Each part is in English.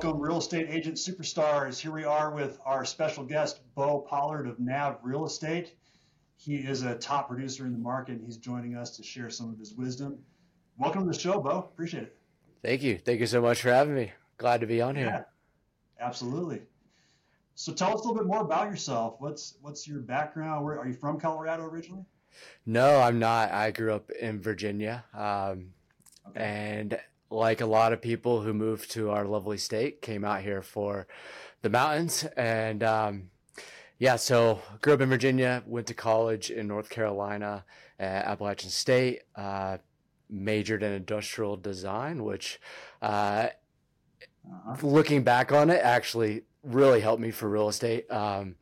welcome real estate agent superstars. Here we are with our special guest, Bo Pollard of NAV Real Estate. He is a top producer in the market and he's joining us to share some of his wisdom. Welcome to the show, Bo. Appreciate it. Thank you. Thank you so much for having me. Glad to be on here. Yeah, absolutely. So tell us a little bit more about yourself. What's what's your background? Where are you from Colorado originally? No, I'm not. I grew up in Virginia. Um, okay. and like a lot of people who moved to our lovely state, came out here for the mountains. And um, yeah, so grew up in Virginia, went to college in North Carolina at Appalachian State, uh, majored in industrial design, which uh, uh-huh. looking back on it actually really helped me for real estate. Um,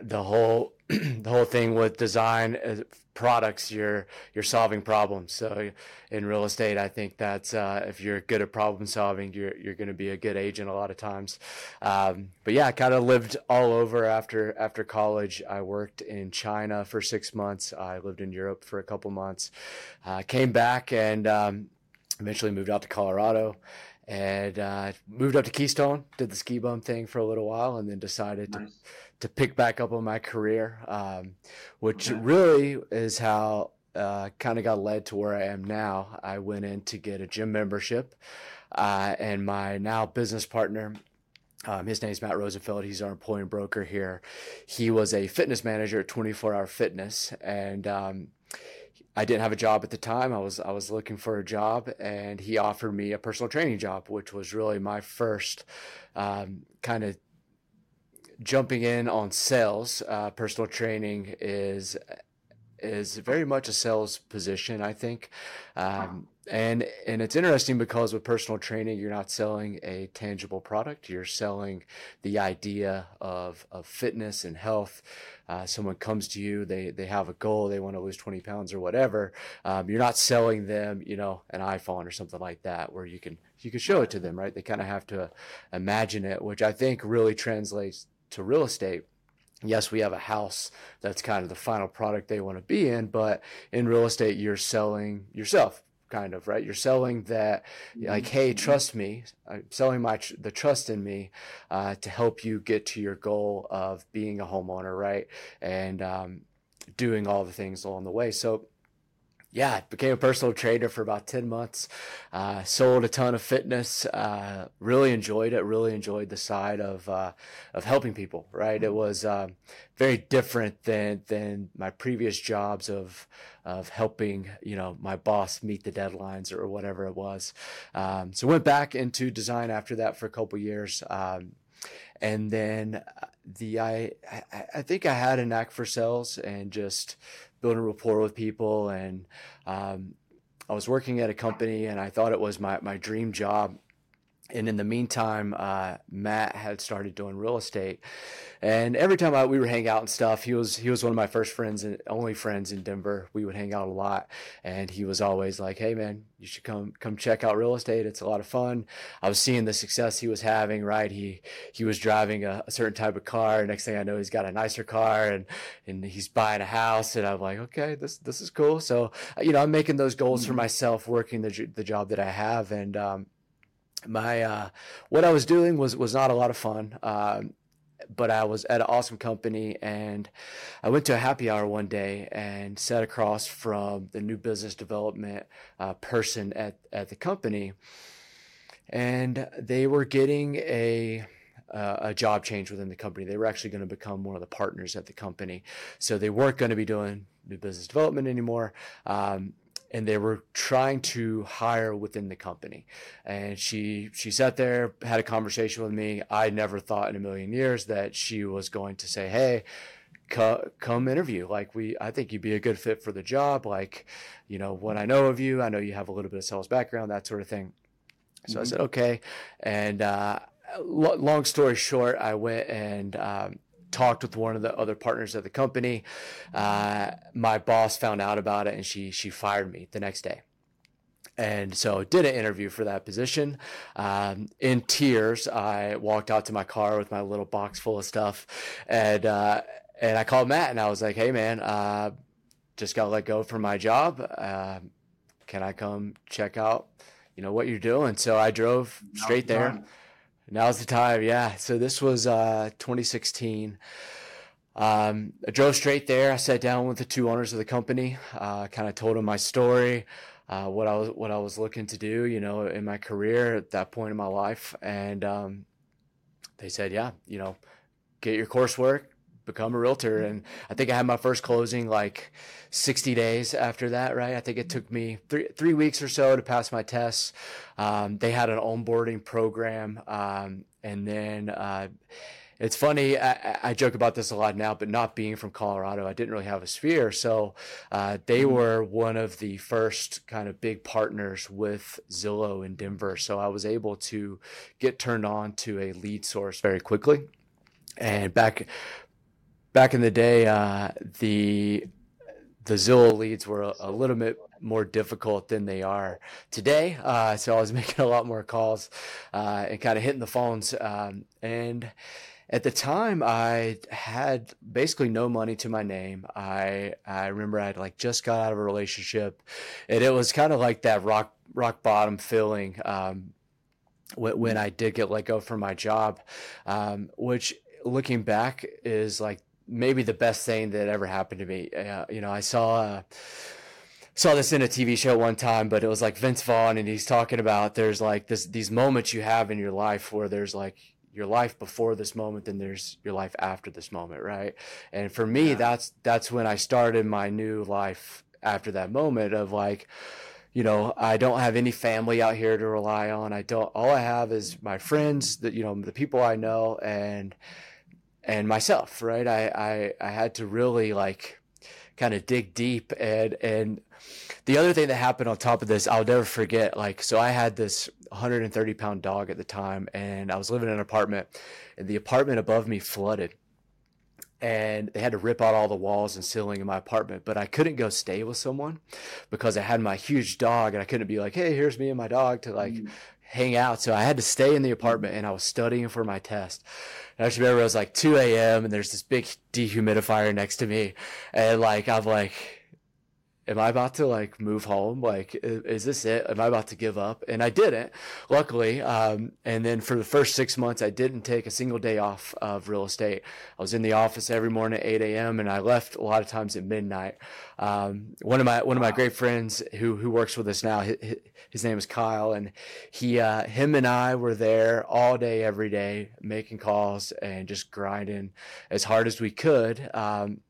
the whole the whole thing with design uh, products you're you're solving problems. So in real estate i think that's uh, if you're good at problem solving you're you're going to be a good agent a lot of times. Um, but yeah i kind of lived all over after after college. I worked in china for six months. I lived in europe for a couple months. Uh, came back and um, eventually moved out to colorado and uh, moved up to Keystone, did the ski bum thing for a little while, and then decided nice. to to pick back up on my career, um, which okay. really is how uh, kind of got led to where I am now. I went in to get a gym membership, uh, and my now business partner. Um, his name is Matt Rosenfeld. He's our employee broker here. He was a fitness manager at 24 Hour Fitness, and um, I didn't have a job at the time. I was I was looking for a job, and he offered me a personal training job, which was really my first um, kind of jumping in on sales. Uh, personal training is is very much a sales position, I think. Um, and and it's interesting because with personal training, you're not selling a tangible product. You're selling the idea of of fitness and health. Uh, someone comes to you, they they have a goal, they want to lose 20 pounds or whatever. Um, you're not selling them, you know, an iPhone or something like that, where you can you can show it to them, right? They kind of have to imagine it, which I think really translates to real estate yes, we have a house that's kind of the final product they want to be in, but in real estate, you're selling yourself kind of right? You're selling that like hey mm-hmm. trust me. I'm selling my tr- the trust in me uh, to help you get to your goal of being a homeowner right? And um, doing all the things along the way. So yeah, became a personal trainer for about 10 months. Uh, sold a ton of fitness. Uh, really enjoyed it. Really enjoyed the side of, uh, of helping people, right? It was, um, very different than, than my previous jobs of, of helping, you know, my boss meet the deadlines or whatever it was. Um, so went back into design after that for a couple years. Um, and then the I, I think I had a knack for sales and just building rapport with people. And um, I was working at a company, and I thought it was my my dream job and in the meantime, uh, Matt had started doing real estate, and every time I, we were hang out and stuff, he was he was one of my first friends and only friends in Denver. We would hang out a lot, and he was always like, "Hey, man, you should come come check out real estate. It's a lot of fun." I was seeing the success he was having. Right, he he was driving a, a certain type of car. Next thing I know, he's got a nicer car, and and he's buying a house. And I'm like, okay, this this is cool. So you know, I'm making those goals for mm-hmm. myself, working the the job that I have, and um, my uh, what I was doing was was not a lot of fun. Um, but I was at an awesome company and I went to a happy hour one day and sat across from the new business development uh, person at, at the company. And they were getting a, uh, a job change within the company. They were actually going to become one of the partners at the company. So they weren't going to be doing new business development anymore. Um, and they were trying to hire within the company. And she she sat there, had a conversation with me. I never thought in a million years that she was going to say, "Hey, co- come interview. Like we, I think you'd be a good fit for the job. Like, you know, what I know of you, I know you have a little bit of sales background, that sort of thing." So mm-hmm. I said, "Okay," and. Uh, long story short, I went and um, talked with one of the other partners of the company. Uh, my boss found out about it and she she fired me the next day. And so did an interview for that position. Um, in tears, I walked out to my car with my little box full of stuff, and uh, and I called Matt and I was like, "Hey man, uh, just got let go from my job. Uh, can I come check out, you know, what you're doing?" So I drove straight there Now's the time. Yeah. So this was uh, 2016. Um, I drove straight there. I sat down with the two owners of the company, uh, kind of told them my story, uh, what I was what I was looking to do, you know, in my career at that point in my life, and um, they said, yeah, you know, get your coursework, become a realtor. And I think I had my first closing like 60 days after that, right? I think it took me three, three weeks or so to pass my tests. Um, they had an onboarding program. Um, and then, uh, it's funny. I, I, joke about this a lot now, but not being from Colorado, I didn't really have a sphere. So uh, they mm-hmm. were one of the first kind of big partners with Zillow in Denver. So I was able to get turned on to a lead source very quickly. And back back in the day, uh, the the Zillow leads were a, a, little bit more difficult than they are today. Uh, so I was making a lot more calls uh, and kind of hitting the phones. Um, and at the time, I had basically no money to my name. I I remember I'd like just got out of a relationship, and it was kind of like that rock rock bottom feeling. Um, when, I did get let go from my job, um, which looking back is like maybe the best thing that ever happened to me. Uh, you know, I saw uh, saw this in a TV show one time, but it was like Vince Vaughn, and he's talking about there's like this these moments you have in your life where there's like your life before this moment, then there's your life after this moment, right? And for me, yeah. that's that's when I started my new life after that moment of like you know, I don't have any family out here to rely on. I don't. All I have is my friends, that you know, the people I know, and and myself, right? I, I, I had to really like kind of dig deep and, and the other thing that happened on top of this, I'll never forget, like, so I had this 130 pound dog at the time and I was living in an apartment and the apartment above me flooded and they had to rip out all the walls and ceiling in my apartment. But I couldn't go stay with someone because I had my huge dog, and I couldn't be like, "Hey, here's me and my dog" to like mm hang out. So I had to stay in the apartment and I was studying for my test. And I just remember it was like 2 a.m. and there's this big dehumidifier next to me. And like, I'm like, am I about to like move home? Like, is, this it? Am I about to give up? And I didn't, luckily. Um, and then for the first six months, I didn't take a single day off of real estate. I was in the office every morning at 8 a.m. and I left a lot of times at midnight. Um, one of my one of my great friends who who works with us now, his, his name is Kyle, and he uh, him and I were there all day, every day, making calls and just grinding as hard as we could. Um,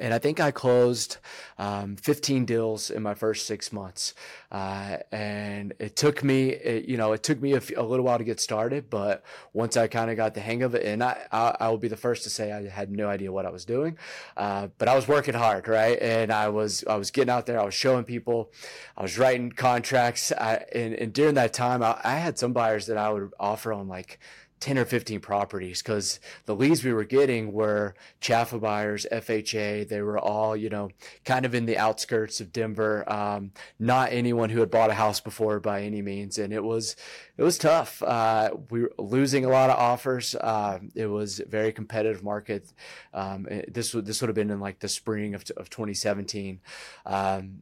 and I think I closed um, 15 deals in my first six months. Uh, and it took me, it, you know, it took me a, f- a little while to get started, but once I kind of got the hang of it, and I, I, I, will be the first to say I had no idea what I was doing, uh, but I was working hard, right? And I was, I was getting out there, I was showing people, I was writing contracts, I, and, and during that time, I, I had some buyers that I would offer on like 10 or 15 properties because the leads we were getting were CHFA buyers, FHA. They were all, you know, kind of in the outskirts of Denver. Um, not anyone who had bought a house before by any means. And it was, it was tough. Uh, we were losing a lot of offers. Uh, it was a very competitive market. Um, this would, this would have been in like the spring of, of 2017. Um,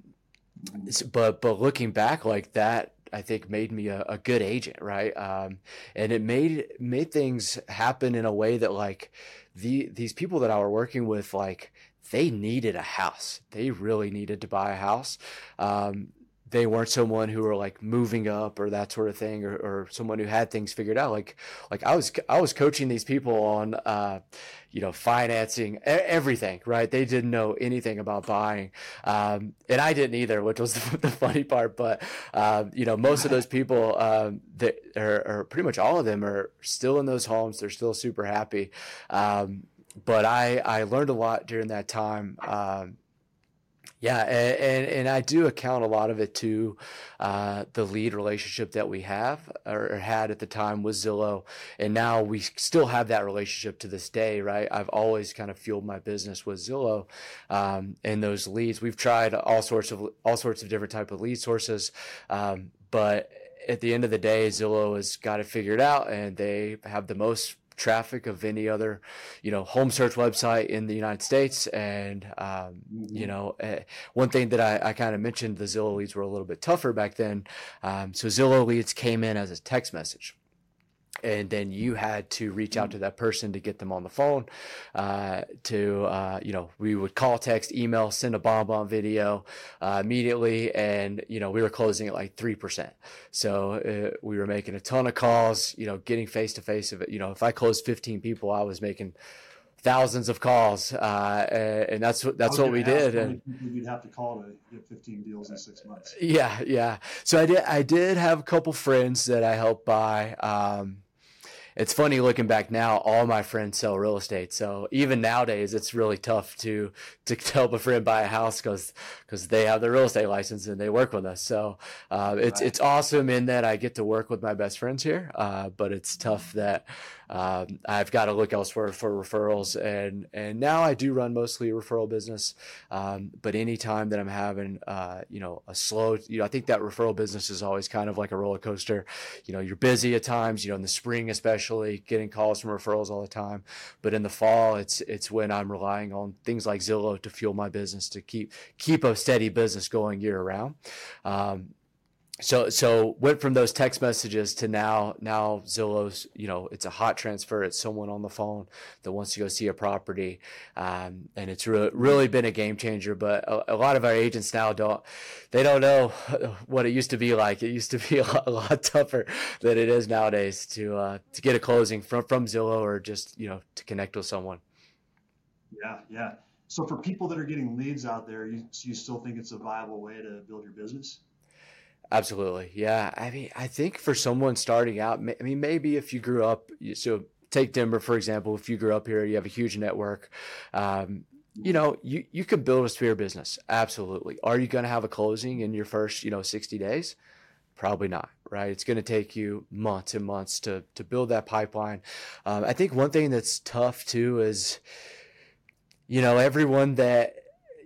but, but looking back like that, I think made me a, a good agent, right? Um, and it made made things happen in a way that like the these people that I were working with, like they needed a house. They really needed to buy a house. Um, they weren't someone who were like moving up or that sort of thing or, or someone who had things figured out like like i was i was coaching these people on uh you know financing everything right they didn't know anything about buying um and i didn't either which was the, the funny part but um you know most of those people um that are, are pretty much all of them are still in those homes they're still super happy um but I, I learned a lot during that time. Yeah, and, and, and, I do account a lot of it to uh, the lead relationship that we have or had at the time with Zillow, and now we still have that relationship to this day, right? I've always kind of fueled my business with Zillow um, and those leads. We've tried all sorts of all sorts of different type of lead sources, um, but at the end of the day, Zillow has got it figured out, and they have the most traffic of any other, you know, home search website in the United States. And, um, mm-hmm. you know, uh, one thing that I, I kind of mentioned, the Zillow leads were a little bit tougher back then. Um, so Zillow leads came in as a text message. And then you had to reach out to that person to get them on the phone uh, to uh, you know we would call text email send a BombBomb video uh, immediately and you know we were closing at like 3% so uh, we were making a ton of calls you know getting face to face of it you know if i closed 15 people i was making thousands of calls, uh, and that's what that's what we did. And you'd have to call to get 15 deals in six months. Yeah, yeah. So I did I did have a couple friends that I helped buy. Um, it's funny looking back now. All my friends sell real estate, so even nowadays, it's really tough to to help a friend buy a house because because they have the real estate license and they work with us. So uh, it's right. it's awesome in that I get to work with my best friends here, uh, but it's tough that um, I've got to look elsewhere for referrals. And and now I do run mostly a referral business, um, but anytime that I'm having uh, you know a slow, you know I think that referral business is always kind of like a roller coaster. You know you're busy at times. You know in the spring especially, getting calls from referrals all the time, but in the fall it's it's when I'm relying on things like Zillow to fuel my business to keep keep a steady business going year round. Um, so so went from those text messages to now now Zillow's you know it's a hot transfer. It's someone on the phone that wants to go see a property. Um, and it's really really been a game changer but a, a, lot of our agents now don't they don't know what it used to be like. It used to be a lot, a lot tougher than it is nowadays to uh, to get a closing from from Zillow or just you know to connect with someone. Yeah yeah. So for people that are getting leads out there you, you still think it's a viable way to build your business Absolutely. Yeah. I mean, I think for someone starting out, I mean, maybe if you grew up, so take Denver, for example, if you grew up here, you have a huge network, um, you know, you, you can build a sphere business. Absolutely. Are you going to have a closing in your first, you know, 60 days? Probably not, right? It's going to take you months and months to, to build that pipeline. Um, I think one thing that's tough too is, you know, everyone that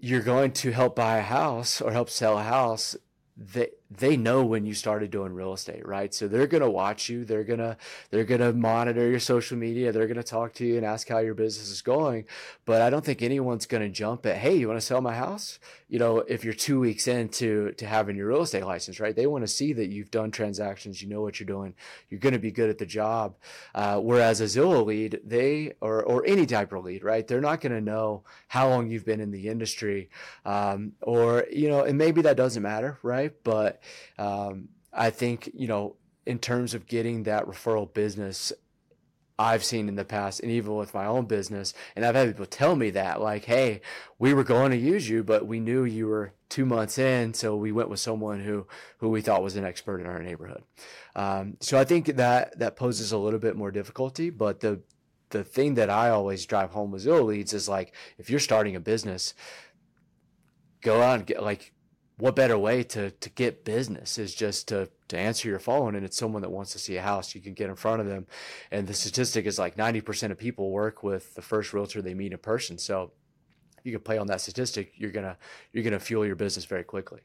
you're going to help buy a house or help sell a house, they they know when you started doing real estate, right? So they're gonna watch you. They're gonna they're gonna monitor your social media. They're gonna talk to you and ask how your business is going. But I don't think anyone's gonna jump at, hey, you want to sell my house? You know, if you're two weeks into to having your real estate license, right? They want to see that you've done transactions. You know what you're doing. You're gonna be good at the job. Uh, whereas a Zillow lead, they or or any type of lead, right? They're not gonna know how long you've been in the industry, um, or you know, and maybe that doesn't matter, right? But um, I think, you know, in terms of getting that referral business, I've seen in the past, and even with my own business, and I've had people tell me that, like, hey, we were going to use you, but we knew you were two months in, so we went with someone who who we thought was an expert in our neighborhood. Um, so I think that that poses a little bit more difficulty, but the the thing that I always drive home with Zillow leads is like, if you're starting a business, go out and get like what better way to to get business is just to to answer your phone and it's someone that wants to see a house you can get in front of them. And the statistic is like 90% of people work with the first realtor they meet in person. So you can play on that statistic you're gonna you're gonna fuel your business very quickly.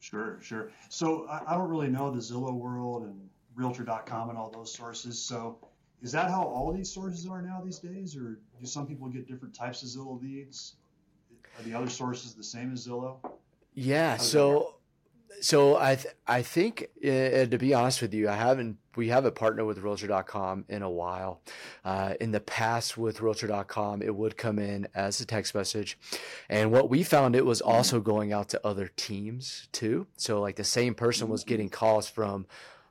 Sure sure. So i, I don't really know the zillow world and realtor.com and all those sources. So is that how all these sources are now these days or do some people get different types of zillow leads? Are the other sources the same as zillow yeah. So, so I th- I think uh, to be honest with you, I haven't we haven't partnered with Realtor.com in a while. Uh, in the past with Realtor.com, it would come in as a text message, and what we found it was also going out to other teams too. So like the same person was getting calls from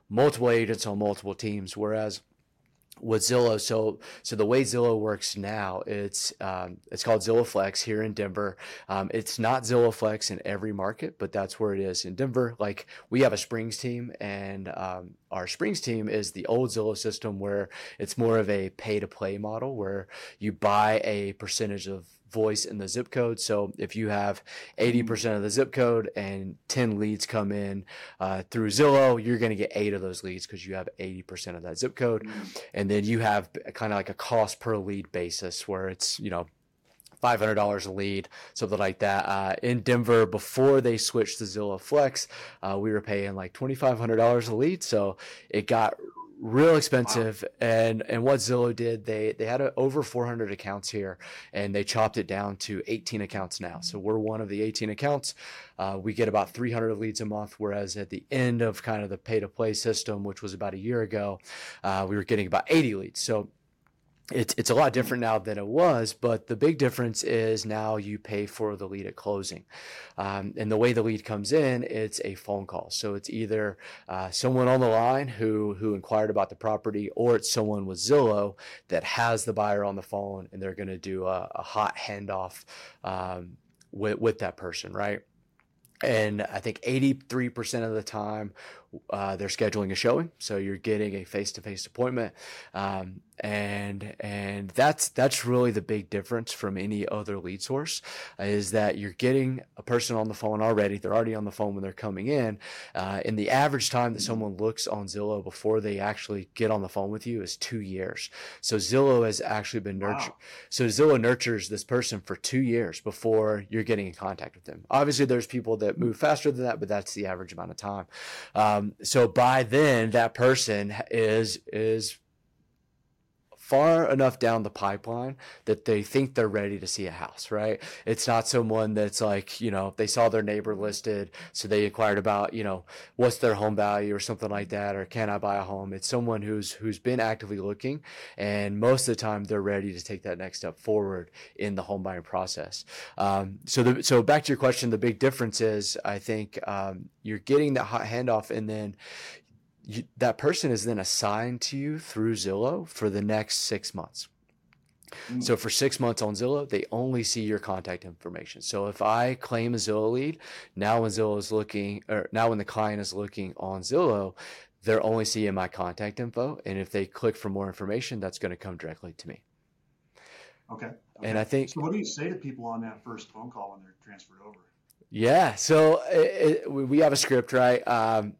multiple agents on multiple teams, whereas with Zillow. So, so the way Zillow works now, it's um, it's called Zillow Flex here in Denver. Um, it's not Zillow Flex in every market, but that's where it is in Denver. Like we have a Springs team, and um, our Springs team is the old Zillow system where it's more of a pay to play model, where you buy a percentage of voice in the zip code. So if you have 80% of the zip code and 10 leads come in uh, through Zillow, you're going to get eight of those leads because you have 80% of that zip code. And then you have kind of like a cost per lead basis where it's, you know, $500 a lead, something like that. Uh, in Denver, before they switched to Zillow Flex, uh, we were paying like $2,500 a lead. So it got real expensive. Wow. And and what Zillow did, they they had a, over 400 accounts here, and they chopped it down to 18 accounts now. So we're one of the 18 accounts. Uh, we get about 300 leads a month, whereas at the end of kind of the pay to play system, which was about a year ago, uh, we were getting about 80 leads. So it's it's a lot different now than it was, but the big difference is now you pay for the lead at closing, um, and the way the lead comes in, it's a phone call. So it's either uh, someone on the line who who inquired about the property, or it's someone with Zillow that has the buyer on the phone, and they're going to do a, a, hot handoff um, with with that person, right? And I think 83% of the time, uh, they're scheduling a showing, so you're getting a face-to-face appointment, um, and and that's that's really the big difference from any other lead source, is that you're getting a person on the phone already. They're already on the phone when they're coming in, uh, and the average time that someone looks on Zillow before they actually get on the phone with you is two years. So Zillow has actually been nurtured. Wow. So Zillow nurtures this person for two years before you're getting in contact with them. Obviously, there's people that move faster than that, but that's the average amount of time. Um, um, so by then, that person is is far enough down the pipeline that they think they're ready to see a house, right? It's not someone that's like, you know, they saw their neighbor listed, so they inquired about, you know, what's their home value or something like that, or can I buy a home? It's someone who's who's been actively looking, and most of the time they're ready to take that next step forward in the home buying process. Um, so, the, so back to your question, the big difference is I think um, you're getting that hot handoff, and then you, that person is then assigned to you through Zillow for the next six months. Mm. So for six months on Zillow, they only see your contact information. So if I claim a Zillow lead, now when Zillow is looking, or now when the client is looking on Zillow, they're only seeing my contact info. And if they click for more information, that's going to come directly to me. Okay. okay. And I think. So what do you say to people on that first phone call when they're transferred over? Yeah. So it, it, we have a script, right? Um,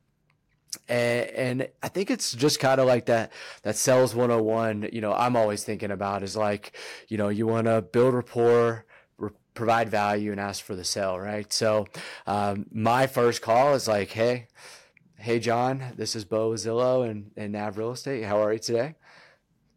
and, and I think it's just kind of like that, that sales 101, you know, I'm always thinking about is like, you know, you want to build rapport, provide value and ask for the sale, right? So, um, my first call is like, Hey, Hey, John, this is Bo Zillow and, and Nav Real Estate. How are you today?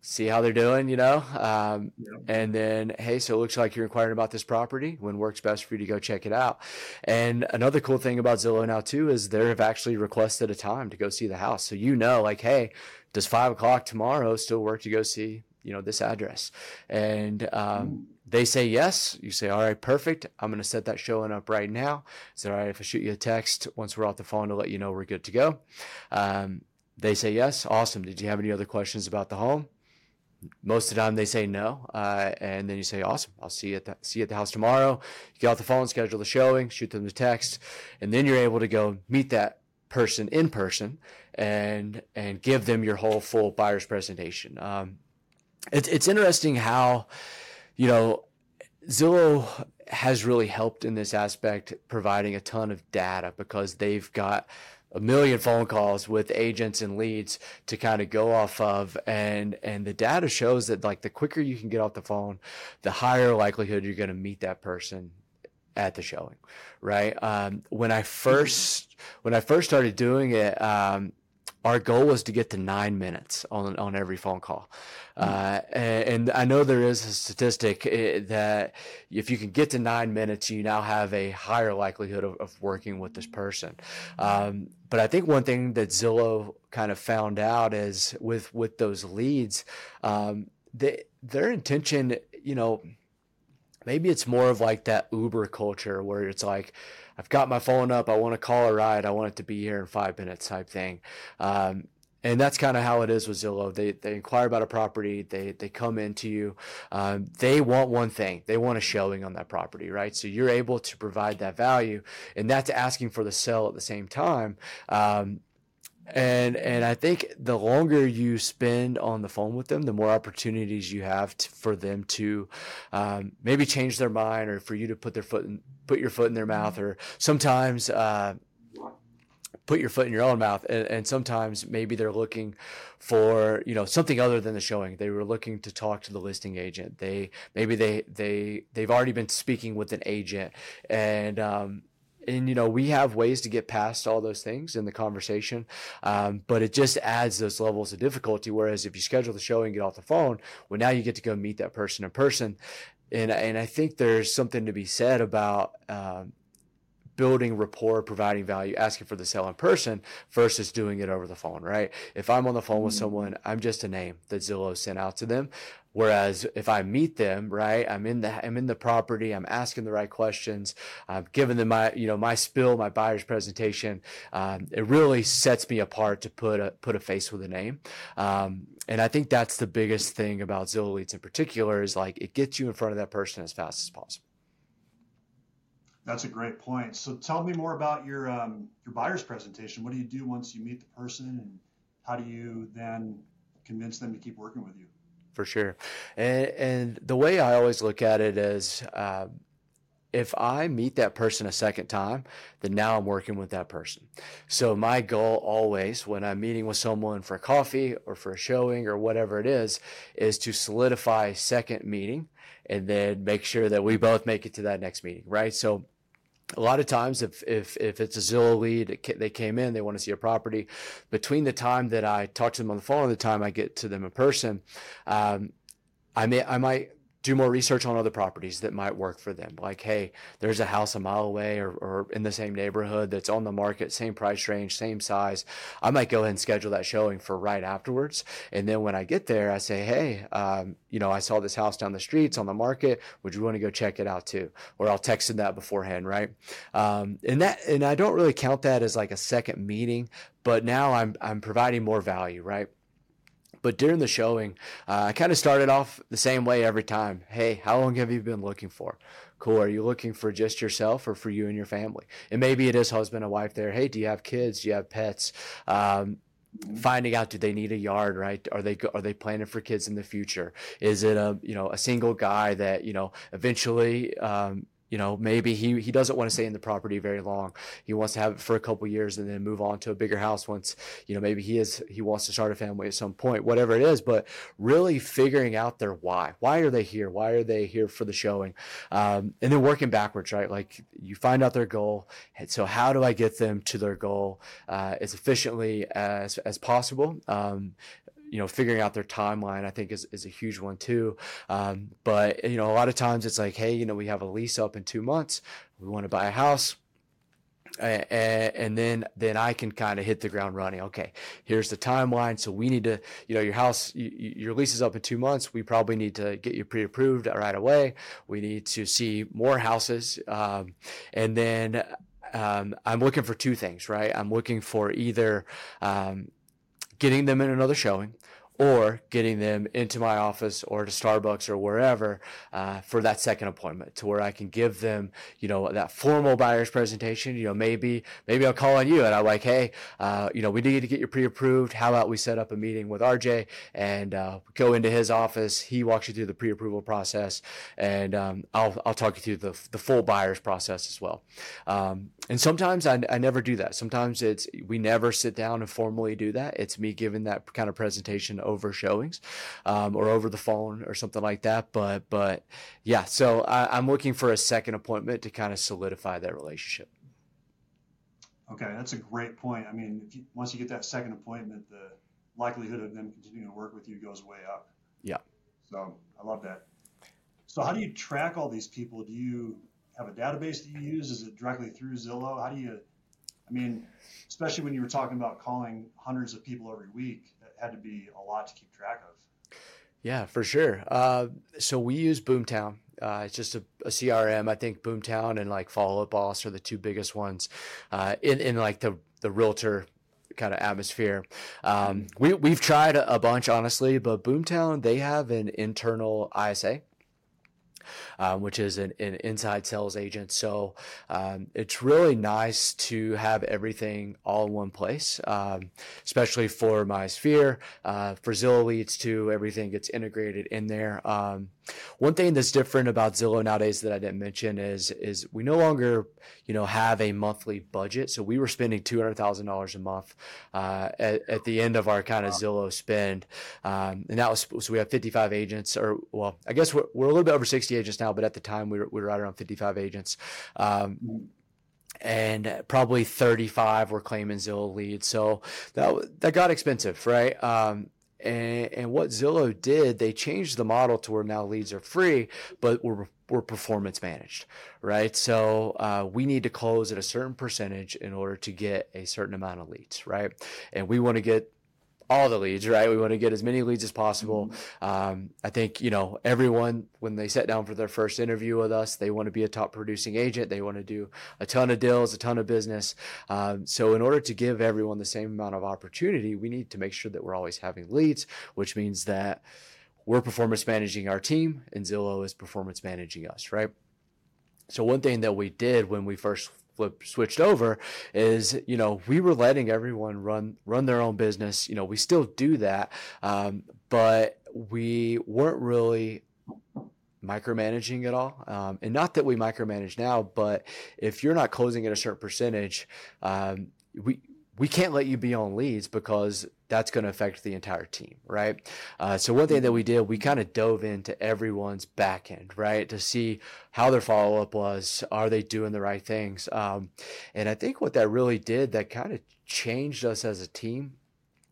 See how they're doing, you know? Um. And then, hey, so it looks like you're inquiring about this property. When works best for you to go check it out? And another cool thing about Zillow now, too, is they have actually requested a time to go see the house. So you know, like, hey, does five o'clock tomorrow still work to go see, you know, this address? And, um, they say yes. You say, all right, perfect. I'm going to set that showing up right now. Is it all right if I shoot you a text once we're off the phone to let you know we're good to go? Um, they say yes. Awesome. Did you have any other questions about the home? Most of the time they say no, uh, and then you say, "Awesome, I'll see you at the, see you at the house tomorrow." You get off the phone, schedule the showing, shoot them the text, and then you're able to go meet that person in person and and give them your whole full buyer's presentation. Um, it's it's interesting how, you know, Zillow has really helped in this aspect, providing a ton of data because they've got a million phone calls with agents and leads to kind of go off of and and the data shows that like the quicker you can get off the phone the higher likelihood you're going to meet that person at the showing right um, when i first when i first started doing it um, our goal was to get to nine minutes on on every phone call, hmm. uh, and, and, I know there is a statistic eh, that if you can get to nine minutes, you now have a higher likelihood of, of working with this person. Um, but I think one thing that Zillow kind of found out is with with those leads, um, they, their intention, you know, maybe it's more of like that Uber culture where it's like I've got my phone up. I want to call a ride. I want it to be here in five minutes type thing. Um, and that's kind of how it is with Zillow. They they inquire about a property. They they come into you. Um, they want one thing. They want a showing on that property, right? So you're able to provide that value, and that's asking for the sell at the same time. Um, and and I think the longer you spend on the phone with them, the more opportunities you have to, for them to um, maybe change their mind, or for you to put their foot in, put your foot in their mouth, or sometimes uh, put your foot in your own mouth. And, and, sometimes maybe they're looking for you know something other than the showing. They were looking to talk to the listing agent. They maybe they they they've already been speaking with an agent, and um, and you know we have ways to get past all those things in the conversation um, but it just adds those levels of difficulty whereas if you schedule the show and get off the phone well now you get to go meet that person in person and and i think there's something to be said about um, building rapport, providing value, asking for the sale in person versus doing it over the phone, right? If I'm on the phone with mm-hmm. someone, I'm just a name that Zillow sent out to them. Whereas if I meet them, right, I'm in the I'm in the property, I'm asking the right questions, I'm giving them my you know my spill, my buyer's presentation. Um, it really sets me apart to put a put a face with a name, um, and I think that's the biggest thing about Zillow Leads in particular is like it gets you in front of that person as fast as possible. That's a great point. So tell me more about your um, your buyer's presentation. What do you do once you meet the person, and how do you then convince them to keep working with you? For sure, and, and the way I always look at it is. Uh, if I meet that person a second time, then now I'm working with that person. So my goal always when I'm meeting with someone for coffee or for a showing or whatever it is, is to solidify second meeting and then make sure that we both make it to that next meeting, right? So a lot of times if if if it's a Zillow lead, they came in, they want to see a property. Between the time that I talk to them on the phone and the time I get to them in person, um, I may I might do more research on other properties that might work for them. Like, hey, there's a house a mile away or, or in the same neighborhood that's on the market, same price range, same size. I might go ahead and schedule that showing for right afterwards. And then when I get there, I say, hey, um, you know, I saw this house down the streets on the market. Would you want to go check it out too? Or I'll text them that beforehand, right? Um, and that, and I don't really count that as like a second meeting, but now I'm, I'm providing more value, right? But during the showing, uh, I kind of started off the same way every time. Hey, how long have you been looking for? Cool. Are you looking for just yourself or for you and your family? And maybe it is husband and wife there. Hey, do you have kids? Do you have pets? Um, finding out do they need a yard right are they are they planning for kids in the future is it a you know a single guy that you know eventually um, you know, maybe he, he doesn't want to stay in the property very long. He wants to have it for a couple years and then move on to a bigger house once, you know, maybe he is, he wants to start a family at some point, whatever it is, but really figuring out their why. Why are they here? Why are they here for the showing? Um, and then working backwards, right? Like you find out their goal. And so how do I get them to their goal uh, as efficiently as, as possible? Um, you know, figuring out their timeline, I think is, is a huge one too. Um, but, you know, a lot of times it's like, hey, you know, we have a lease up in two months. We want to buy a house. and then then I can kind of hit the ground running. Okay, here's the timeline. So we need to, you know, your house, your lease is up in two months. We probably need to get you pre-approved right away. We need to see more houses, um, and then um, I'm looking for two things, right? I'm looking for either um, getting them in another showing or getting them into my office or to Starbucks or wherever uh, for that second appointment to where I can give them, you know, that formal buyer's presentation. You know, maybe maybe I'll call on you and I'm like, hey, uh, you know, we need to get you pre-approved. How about we set up a meeting with RJ and uh, go into his office? He walks you through the pre-approval process, and um, I'll I'll talk you through the the full buyer's process as well. Um, and sometimes I, I never do that. Sometimes it's we never sit down and formally do that. It's me giving that kind of presentation over showings um, or over the phone or something like that. But but yeah, so I, I'm looking for a second appointment to kind of solidify that relationship. Okay, that's a great point. I mean, you, once you get that second appointment, the likelihood of them continuing to work with you goes way up. Yeah. So I love that. So how do you track all these people? Do you have a database that you use? Is it directly through Zillow? How do you? I mean, especially when you were talking about calling hundreds of people every week, that had to be a lot to keep track of. Yeah, for sure. Uh, so we use Boomtown. Uh, it's just a, a, CRM. I think Boomtown and like Follow Up Boss are the two biggest ones uh, in in like the the realtor kind of atmosphere. Um, we we've tried a, a bunch honestly, but Boomtown they have an internal ISA um, which is an, an, inside sales agent. So um, it's really nice to have everything all in one place, um, especially for my sphere. Uh, for Zillow leads too, everything gets integrated in there. Um, one thing that's different about Zillow nowadays that I didn't mention is is we no longer you know have a monthly budget. So we were spending two hundred thousand dollars a month uh, at, at the end of our kind of Zillow spend, um, and that was so we have fifty five agents, or well, I guess we're, we're a little bit over sixty agents now, but at the time we were, we were right around fifty five agents. Um, and probably 35 were claiming Zillow leads. So that that got expensive, right? Um, and, and what Zillow did, they changed the model to where now leads are free, but we're we're performance managed, right? So uh, we need to close at a certain percentage in order to get a certain amount of leads, right? And we want to get all the leads, right? We want to get as many leads as possible. Mm-hmm. Um, I think, you know, everyone, when they sit down for their first interview with us, they want to be a top producing agent. They want to do a ton of deals, a ton of business. Um, so, in order to give everyone the same amount of opportunity, we need to make sure that we're always having leads, which means that we're performance managing our team and Zillow is performance managing us, right? So, one thing that we did when we first flip switched over is you know we were letting everyone run run their own business. You know we still do that um, but we weren't really micromanaging at all. Um, and not that we micromanage now but if you're not closing at a certain percentage um, we we can't let you be on leads because that's going to affect the entire team, right? Uh, so one thing that we did, we kind of dove into everyone's back end, right, to see how their follow up was. Are they doing the right things? Um, and I think what that really did, that kind of changed us as a team.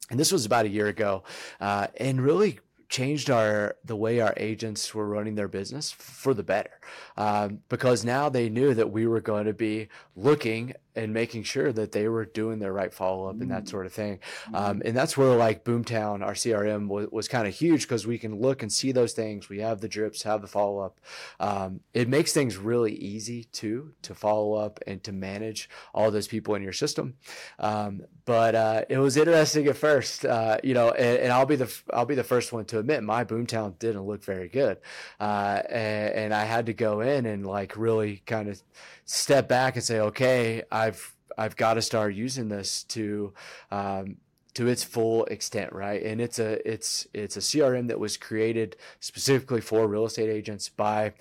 And this was about a year ago, uh, and really changed our the way our agents were running their business for the better um, because now they knew that we were going to be looking and making sure that they were doing their right follow up and that mm. sort of thing. Um, and that's where like Boomtown, our CRM was, was kind of huge because we can look and see those things. We have the drips, have the follow up. Um, it makes things really easy too to follow up and to manage all those people in your system. Um, but uh, it was interesting at first, uh, you know, and, and, I'll be the I'll be the first one to admit my Boomtown didn't look very good, uh, and, and I had to go in and like really kind of step back and say, okay, I've I've got to start using this to um, to its full extent, right? And it's a it's it's a CRM that was created specifically for real estate agents by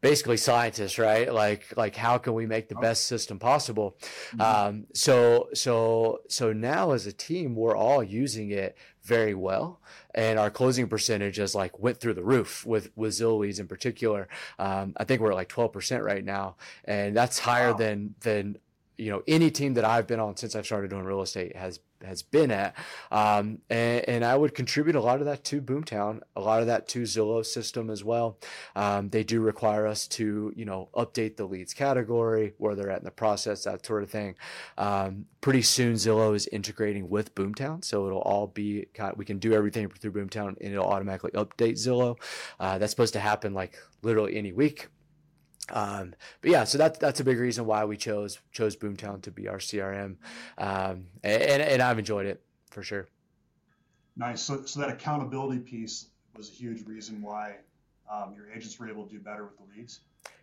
basically scientists, right? Like like how can we make the best system possible? Mm-hmm. Um, so so so now as a team, we're all using it very well, and our closing percentage has like went through the roof with with Zillow leads in particular. Um, I think we're at like twelve percent right now, and that's higher wow. than than you know any team that I've been on since I've started doing real estate has has been at. Um, and, and, I would contribute a lot of that to Boomtown, a lot of that to Zillow system as well. Um, they do require us to, you know, update the leads category, where they're at in the process, that sort of thing. Um, pretty soon, Zillow is integrating with Boomtown, so it'll all be we can do everything through Boomtown, and it'll automatically update Zillow. Uh, that's supposed to happen like literally any week. Um, but yeah, so that's that's a big reason why we chose chose Boomtown to be our CRM, um, and, and I've enjoyed it for sure. Nice. So so that accountability piece was a huge reason why um, your agents were able to do better with the leads.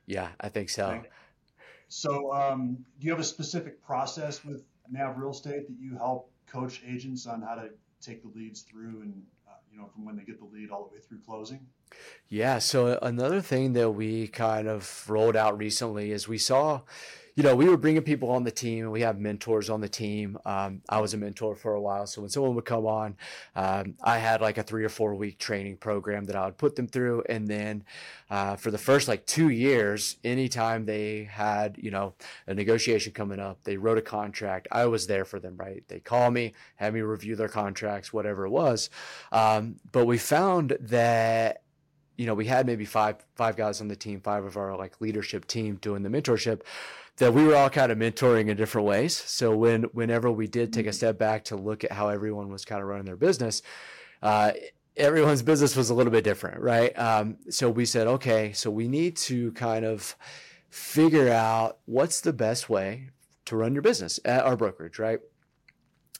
Yeah, I think so. Okay. So um, do you have a specific process with Nav Real Estate that you help coach agents on how to take the leads through and you know, from when they get the lead all the way through closing? Yeah. So another thing that we kind of rolled out recently is we saw, you know, we were bringing people on the team and we have mentors on the team. Um, I was a mentor for a while. So when someone would come on, um, I had like a three or four week training program that I would put them through. And then uh, for the first like two years, anytime they had, you know, a negotiation coming up, they wrote a contract, I was there for them, right? They call me, have me review their contracts, whatever it was. Um, but we found that you know, we had maybe five five guys on the team, five of our like leadership team doing the mentorship that we were all kind of mentoring in different ways. So when whenever we did take a step back to look at how everyone was kind of running their business, uh, everyone's business was a little bit different, right? Um, so we said, okay, so we need to kind of figure out what's the best way to run your business at our brokerage, right?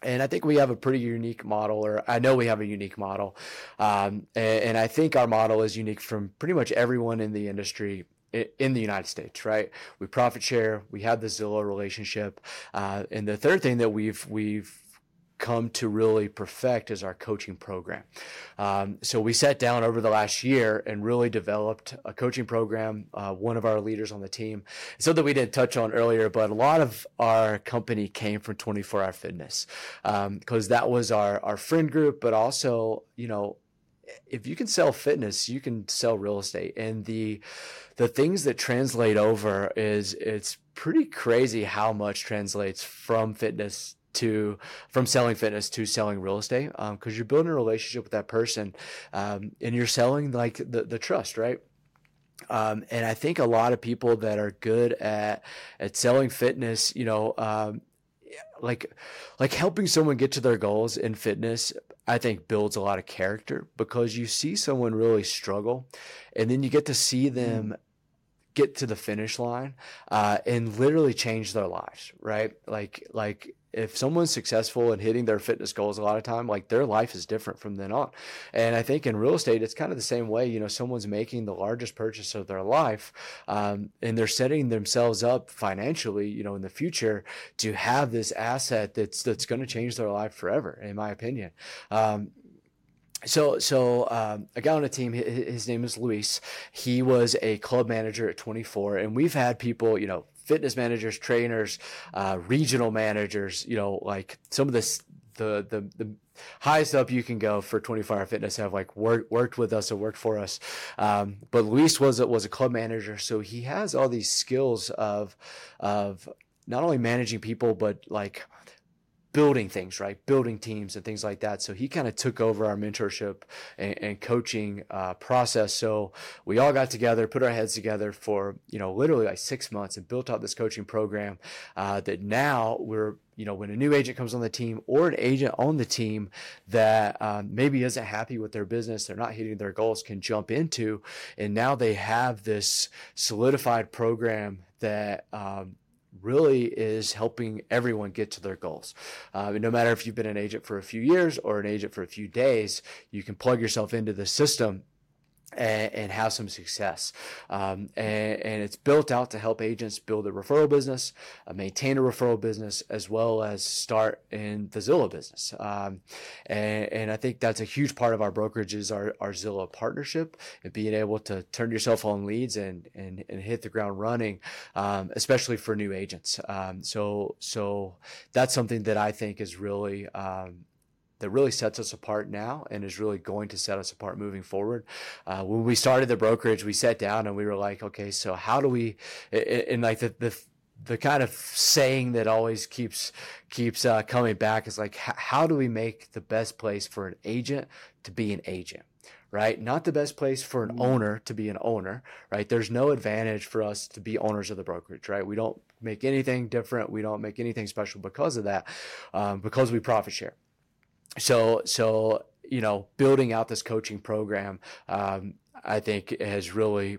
And I think we have a pretty unique model, or I know we have a unique model. Um, and, and, I think our model is unique from pretty much everyone in the industry in the United States, right? We profit share. We have the Zillow relationship, uh, and the third thing that we've we've come to really perfect is our coaching program. Um, so we sat down over the last year and really developed a coaching program. Uh, one of our leaders on the team, something we didn't touch on earlier, but a lot of our company came from 24 Hour Fitness because um, that was our our friend group, but also you know if you can sell fitness, you can sell real estate. And the the things that translate over is it's pretty crazy how much translates from fitness to from selling fitness to selling real estate because um, you're building a relationship with that person um, and you're selling like the, the trust right? Um, and I think a lot of people that are good at at selling fitness, you know, um, like like helping someone get to their goals in fitness, I think builds a lot of character because you see someone really struggle, and then you get to see them mm get to the finish line uh, and literally change their lives right? Like like if someone's successful in hitting their fitness goals a lot of time like their life is different from then on. And i think in real estate it's kind of the same way you know someone's making the largest purchase of their life um, and they're setting themselves up financially you know in the future to have this asset that's that's going to change their life forever in my opinion. Um, so so um, a guy on the team his name is luis. He was a club manager at 24 and we've had people you know fitness managers trainers uh, regional managers you know like some of the the the highest up you can go for 24 hour fitness have like worked worked with us or worked for us. Um, but luis was a, was a club manager so he has all these skills of of not only managing people but like building things, right? Building teams and things like that. So he kind of took over our mentorship and, and coaching uh, process. So we all got together, put our heads together for, you know, literally like six months and built out this coaching program uh, that now we're, you know, when a new agent comes on the team or an agent on the team that um, maybe isn't happy with their business, they're not hitting their goals, can jump into. And now they have this solidified program that um, really is helping everyone get to their goals. Uh, no matter if you've been an agent for a few years or an agent for a few days, you can plug yourself into the system and, and have some success. Um, and, and, it's built out to help agents build a referral business, uh, maintain a referral business, as well as start in the Zillow business. Um, and, and, I think that's a huge part of our brokerage is our, our Zillow partnership and being able to turn yourself on leads and, and, and hit the ground running, um, especially for new agents. Um, so, so that's something that I think is really, um, that really sets us apart now and is really going to set us apart moving forward. Uh, when we started the brokerage, we sat down and we were like, okay, so how do we, and like the, the, the kind of saying that always keeps keeps uh, coming back is like how do we make the best place for an agent to be an agent right? Not the best place for an mm-hmm. owner to be an owner right? There's no advantage for us to be owners of the brokerage right? We don't make anything different. We don't make anything special because of that um, because we profit share so so you know building out this coaching program um, i think has really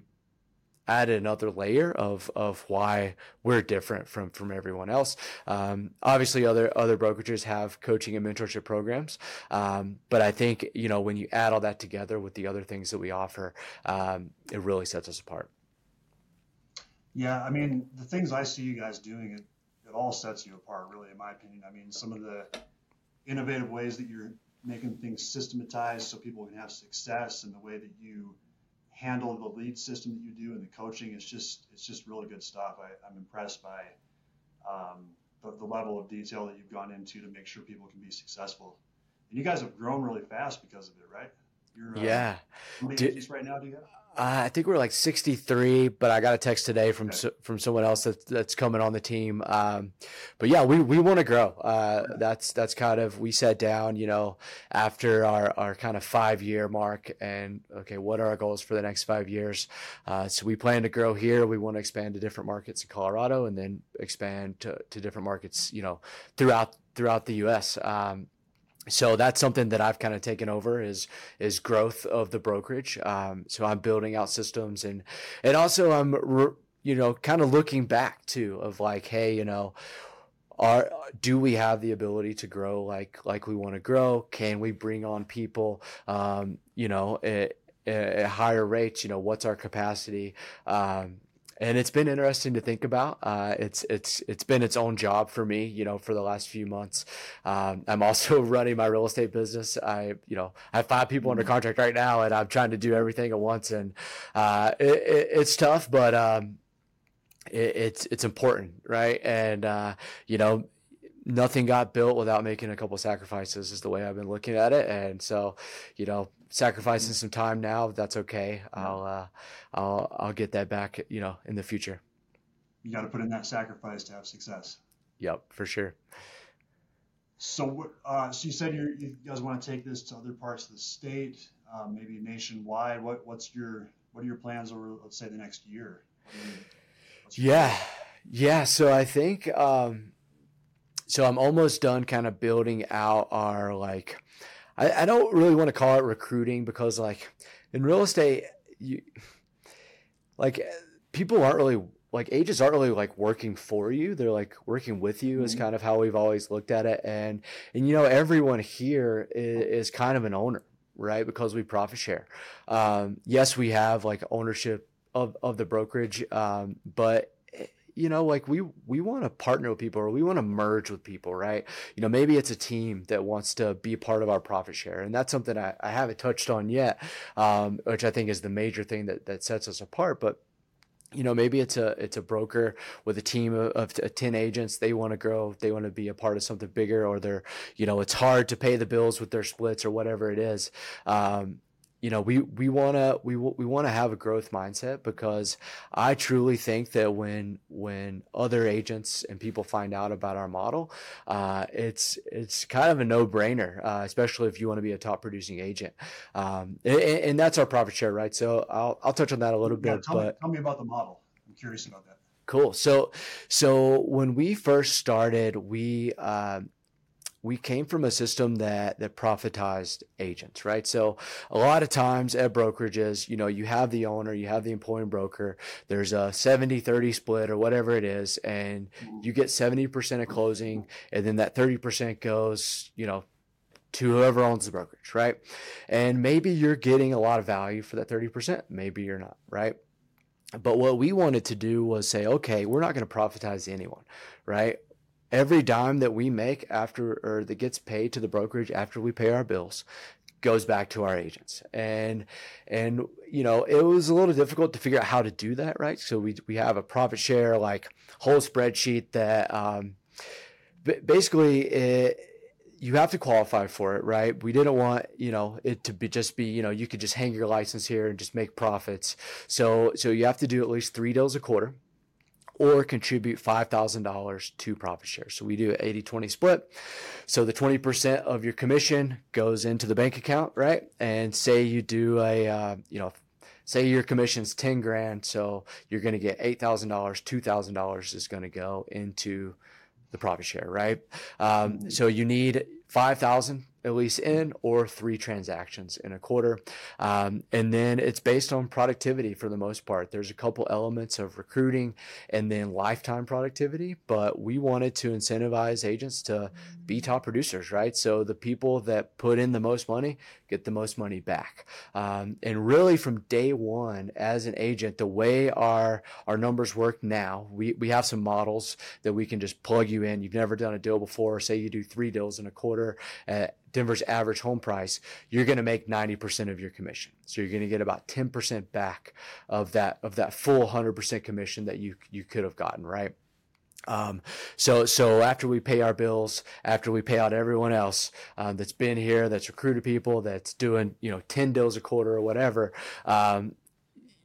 added another layer of of why we're different from from everyone else. Um, obviously, other other brokerages have coaching and mentorship programs, um, but I think you know when you add all that together with the other things that we offer, um, it really sets us apart. Yeah, I mean the things I see you guys doing, it, it all sets you apart, really, in my opinion. I mean some of the innovative ways that you're making things systematized so people can have success and the way that you handle the lead system that you do and the coaching. It's just it's just really good stuff. I, am I'm impressed by um, the, the, level of detail that you've gone into to make sure people can be successful. And you guys have grown really fast because of it right? You're uh, yeah. how many agents right now do you have uh, I think we're like 63, but I got a text today from okay. from someone else that's, that's coming on the team. Um, but yeah, we, we want to grow. Uh, that's that's kind of we sat down, you know, after our, our kind of five year mark, and okay, what are our goals for the next five years? Uh, so we plan to grow here. We want to expand to different markets in Colorado, and then expand to, to different markets, you know, throughout throughout the U.S. Um, so that's something that I've kind of taken over is is growth of the brokerage. Um, so I'm building out systems and and also I'm re, you know kind of looking back too of like hey you know are do we have the ability to grow like like we want to grow? Can we bring on people? Um, you know. At, at higher rates, you know, what's our capacity? Um, and it's been interesting to think about. Uh, it's it's it's been its own job for me, you know, for the last few months. Um, I'm also running my real estate business. I you know I have five people under mm-hmm. contract right now, and I'm trying to do everything at once, and uh, it, it, it's tough, but um, it, it's it's important, right? And uh, you know, nothing got built without making a couple sacrifices is the way I've been looking at it. And so, you know, sacrificing some time now, that's okay. I'll, uh, I'll, I'll get that back, you know, in the future. you got to put in that sacrifice to have success. Yep, for sure. So, uh, so you said you guys want to take this to other parts of the state, uh, maybe nationwide. What, what's your, what are your plans over, let's say, the next year? yeah, plan? yeah. So I think, um, so I'm almost done, kind of building out our like. I, I don't really want to call it recruiting because, like, in real estate, you like people aren't really like agents aren't really like working for you. They're like working with you mm-hmm. is kind of how we've always looked at it. And and you know everyone here is, is kind of an owner right? Because we profit share. Um, yes we have like ownership of of the brokerage um, but you know like we we want to partner with people or we want to merge with people right? You know maybe it's a team that wants to be part of our profit share and that's something i, I haven't touched on yet um, which i think is the major thing that that sets us apart but you know maybe it's a it's a broker with a team of, of 10 agents. They want to grow they want to be a part of something bigger or they're you know it's hard to pay the bills with their splits or whatever it is um, you know we we want to we we want to have a growth mindset because I truly think that when when other agents and people find out about our model, uh, it's it's kind of a no brainer, uh, especially if you want to be a top producing agent, um, and, and, that's our profit share, right? So I'll I'll touch on that a little yeah, bit. Tell, but me, tell me about the model. I'm curious about that. Cool. So so when we first started, we uh, we came from a system that that profitized agents, right? So a lot of times at brokerages, you know, you have the owner, you have the employing broker, there's a 70-30 split or whatever it is, and mm-hmm. you get 70% of closing, and then that 30% goes, you know, to whoever owns the brokerage, right? And maybe you're getting a lot of value for that 30%, maybe you're not, right? But what we wanted to do was say, okay, we're not going to profitize anyone, right? Every dime that we make after or that gets paid to the brokerage after we pay our bills goes back to our agents and and you know it was a little difficult to figure out how to do that right so we we have a profit share like whole spreadsheet that um, basically it, you have to qualify for it, right? We didn't want, you know, it to be just be, you know, you could just hang your license here and just make profits. So, so you have to do at least three deals a quarter or contribute $5,000 to profit share. So we do an 80 20 split. So the 20% of your commission goes into the bank account, right? And say you do a, uh, you know, say your commission's 10 grand. So you're going to get $8,000, $2,000 is going to go into the profit share, right? Um, so you need 5,000 at least in or three transactions in a quarter. Um, and then it's based on productivity for the most part. There's a couple elements of recruiting and then lifetime productivity, but we wanted to incentivize agents to be top producers, right? So the people that put in the most money get the most money back. Um, and really from day one as an agent, the way our, our numbers work now, we, we have some models that we can just plug you in. You've never done a deal before. Say you do three deals in a quarter at Denver's average home price, you're going to make 90% of your commission. So you're going to get about 10% back of that, of that full 100% commission that you, you could have gotten, right? Um, so, so after we pay our bills, after we pay out everyone else um, that's been here, that's recruited people, that's doing you know ten deals a quarter or whatever, um,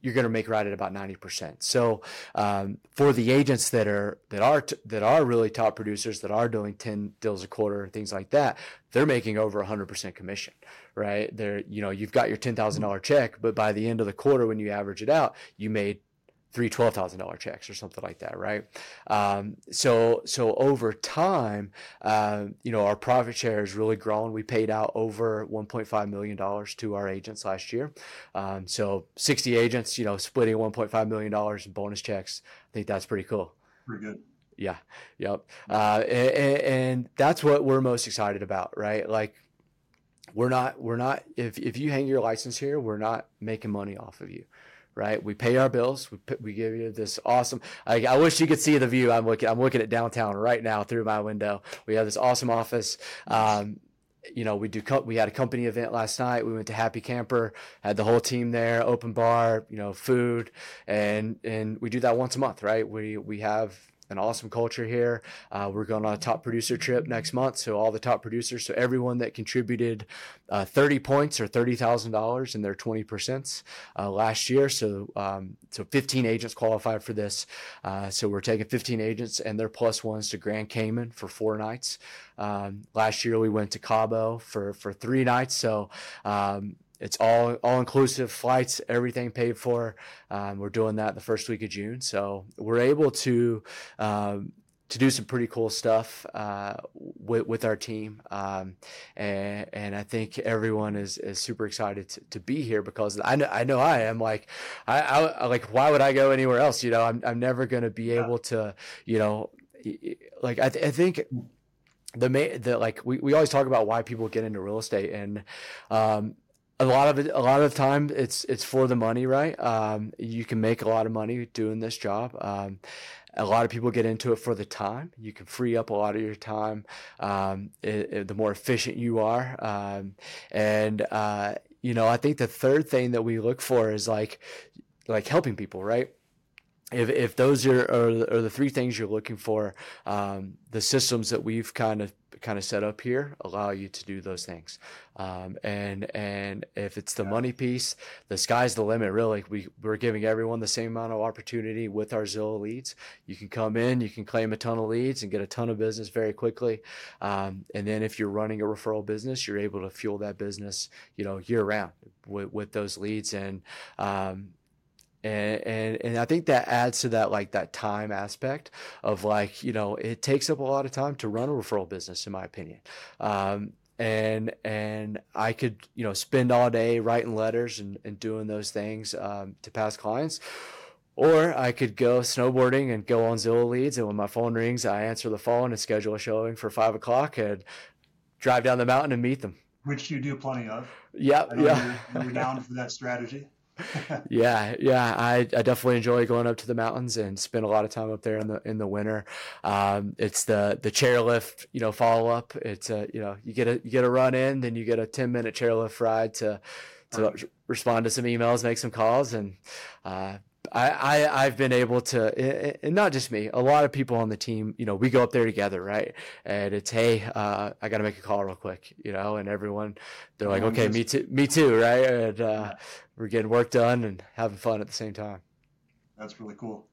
you're going to make right at about 90%. So um, for the agents that are that are that are really top producers that are doing 10 deals a quarter and things like that, they're making over 100% commission, right? They're you know you've got your $10,000 check, but by the end of the quarter when you average it out, you made three twelve thousand dollar checks or something like that, right? Um, so so over time, uh, you know, our profit share has really grown. We paid out over one point five million dollars to our agents last year. Um, so sixty agents, you know, splitting one point five million dollars in bonus checks. I think that's pretty cool. Pretty good. Yeah. Yep. Uh, and, and that's what we're most excited about, right? Like we're not we're not if if you hang your license here, we're not making money off of you right? We pay our bills. We, we give you this awesome. I, I, wish you could see the view. I'm looking. I'm looking at downtown right now through my window. We have this awesome office. Um, you know, we do. We had a company event last night. We went to Happy Camper, had the whole team there, open bar, you know, food, and and we do that once a month, right? We we have an awesome culture here. Uh, we're going on a top producer trip next month. So all the top producers, so everyone that contributed uh, 30 points or $30,000 in their 20% uh, last year. So, um, so 15 agents qualified for this. Uh, so we're taking 15 agents and their plus ones to Grand Cayman for four nights. Um, last year we went to Cabo for, for three nights. So, um, it's all all inclusive flights, everything paid for. Um, we're doing that the first week of June, so we're able to um, to do some pretty cool stuff uh, with, with our team. Um, and, and I think everyone is, is super excited to, to be here because I know, I know I am like, I, I like, why would I go anywhere else? You know, I'm, I'm never going to be able to, you know, like, I, th- I think the main, the, like, we, we always talk about why people get into real estate and, um, a lot of a lot of time, it's it's for the money, right? Um, you can make a lot of money doing this job. Um, a lot of people get into it for the time. You can free up a lot of your time um, it, it, the more efficient you are. Um, and uh, you know, I think the third thing that we look for is like like helping people, right? If, if those are, are, are the three things you're looking for, um, the systems that we've kind of kind of set up here allow you to do those things. Um, and and if it's the money piece, the sky's the limit. Really, we we're giving everyone the same amount of opportunity with our Zillow leads. You can come in, you can claim a ton of leads and get a ton of business very quickly. Um, and then if you're running a referral business, you're able to fuel that business, you know, year round with, with those leads. And um, and, and and I think that adds to that like that time aspect of like you know it takes up a lot of time to run a referral business in my opinion. Um, and and I could you know spend all day writing letters and, and doing those things um, to past clients. Or I could go snowboarding and go on Zillow leads and when my phone rings I answer the phone and schedule a showing for five o'clock and drive down the mountain and meet them. Which you do plenty of. Yeah yeah. you're, you're down for that strategy yeah, yeah, I, I definitely enjoy going up to the mountains and spend a lot of time up there in the in the winter. Um, it's the the chairlift, you know, follow up. It's a you know you get a you get a run in, then you get a ten minute chairlift ride to to respond to some emails, make some calls, and uh, I, I I've been able to, and not just me, a lot of people on the team. You know, we go up there together, right? And it's hey, uh, I got to make a call real quick, you know. And everyone, they're like, okay, me too, me too, right? And uh, we're getting work done and having fun at the same time. That's really cool.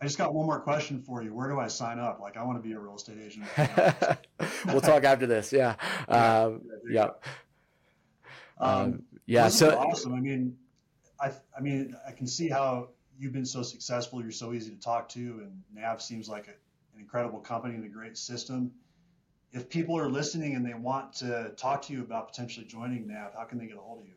I just got one more question for you. Where do I sign up? Like, I want to be a real estate agent. we'll talk after this. Yeah. Yeah. Um, yeah. Um, um, yeah. So awesome. I mean, I, I mean, I can see how you've been so successful. You're so easy to talk to, and Nav seems like a, an incredible company and a great system. If people are listening and they want to talk to you about potentially joining Nav, how can they get a hold of you?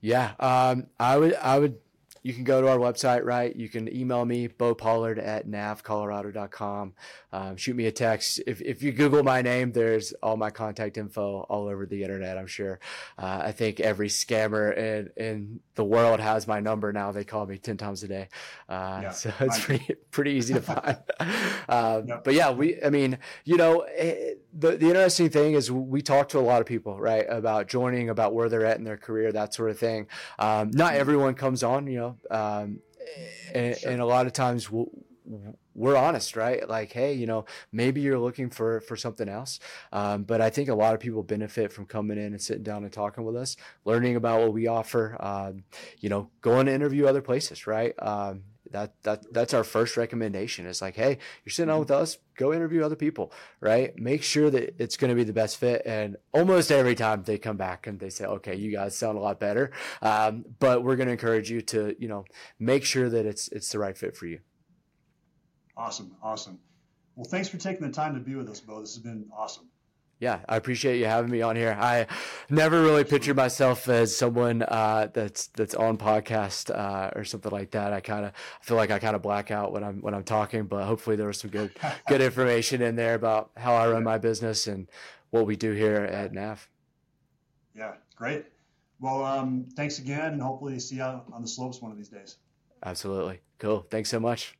Yeah, um, I would I would you can go to our website, right? You can email me, Bo Pollard at navcolorado.com. Um, shoot me a text. If, if you Google my name, there's all my contact info all over the internet, I'm sure. Uh, I think every scammer in, in the world has my number now. They call me 10 times a day. Uh, yeah, so it's pretty, pretty easy to find. um, yep. But yeah, we, I mean, you know, it, the, the interesting thing is we talk to a lot of people, right, about joining, about where they're at in their career, that sort of thing. Um, not mm-hmm. everyone comes on, you know, um, and, sure. and, a lot of times we'll, we're honest, right? Like, hey, you know, maybe you're looking for for something else, um, but I think a lot of people benefit from coming in and sitting down and talking with us, learning about what we offer. Um, you know, going to interview other places, right? Um, that that that's our first recommendation. Is like hey you're sitting on with us go interview other people right? Make sure that it's going to be the best fit. And almost every time they come back and they say okay you guys sound a lot better. Um, but we're going to encourage you to you know make sure that it's it's the right fit for you. Awesome. Awesome. Well thanks for taking the time to be with us bo. This has been awesome yeah, I appreciate you having me on here. I never really pictured myself as someone uh, that's that's on podcast uh, or something like that. I kind of feel like I kind of black out when I'm when I'm talking, but hopefully there was some good good information in there about how I run my business and what we do here at Nav. Yeah, great. Well, um, thanks again, and hopefully see you on the slopes one of these days. Absolutely, cool. Thanks so much.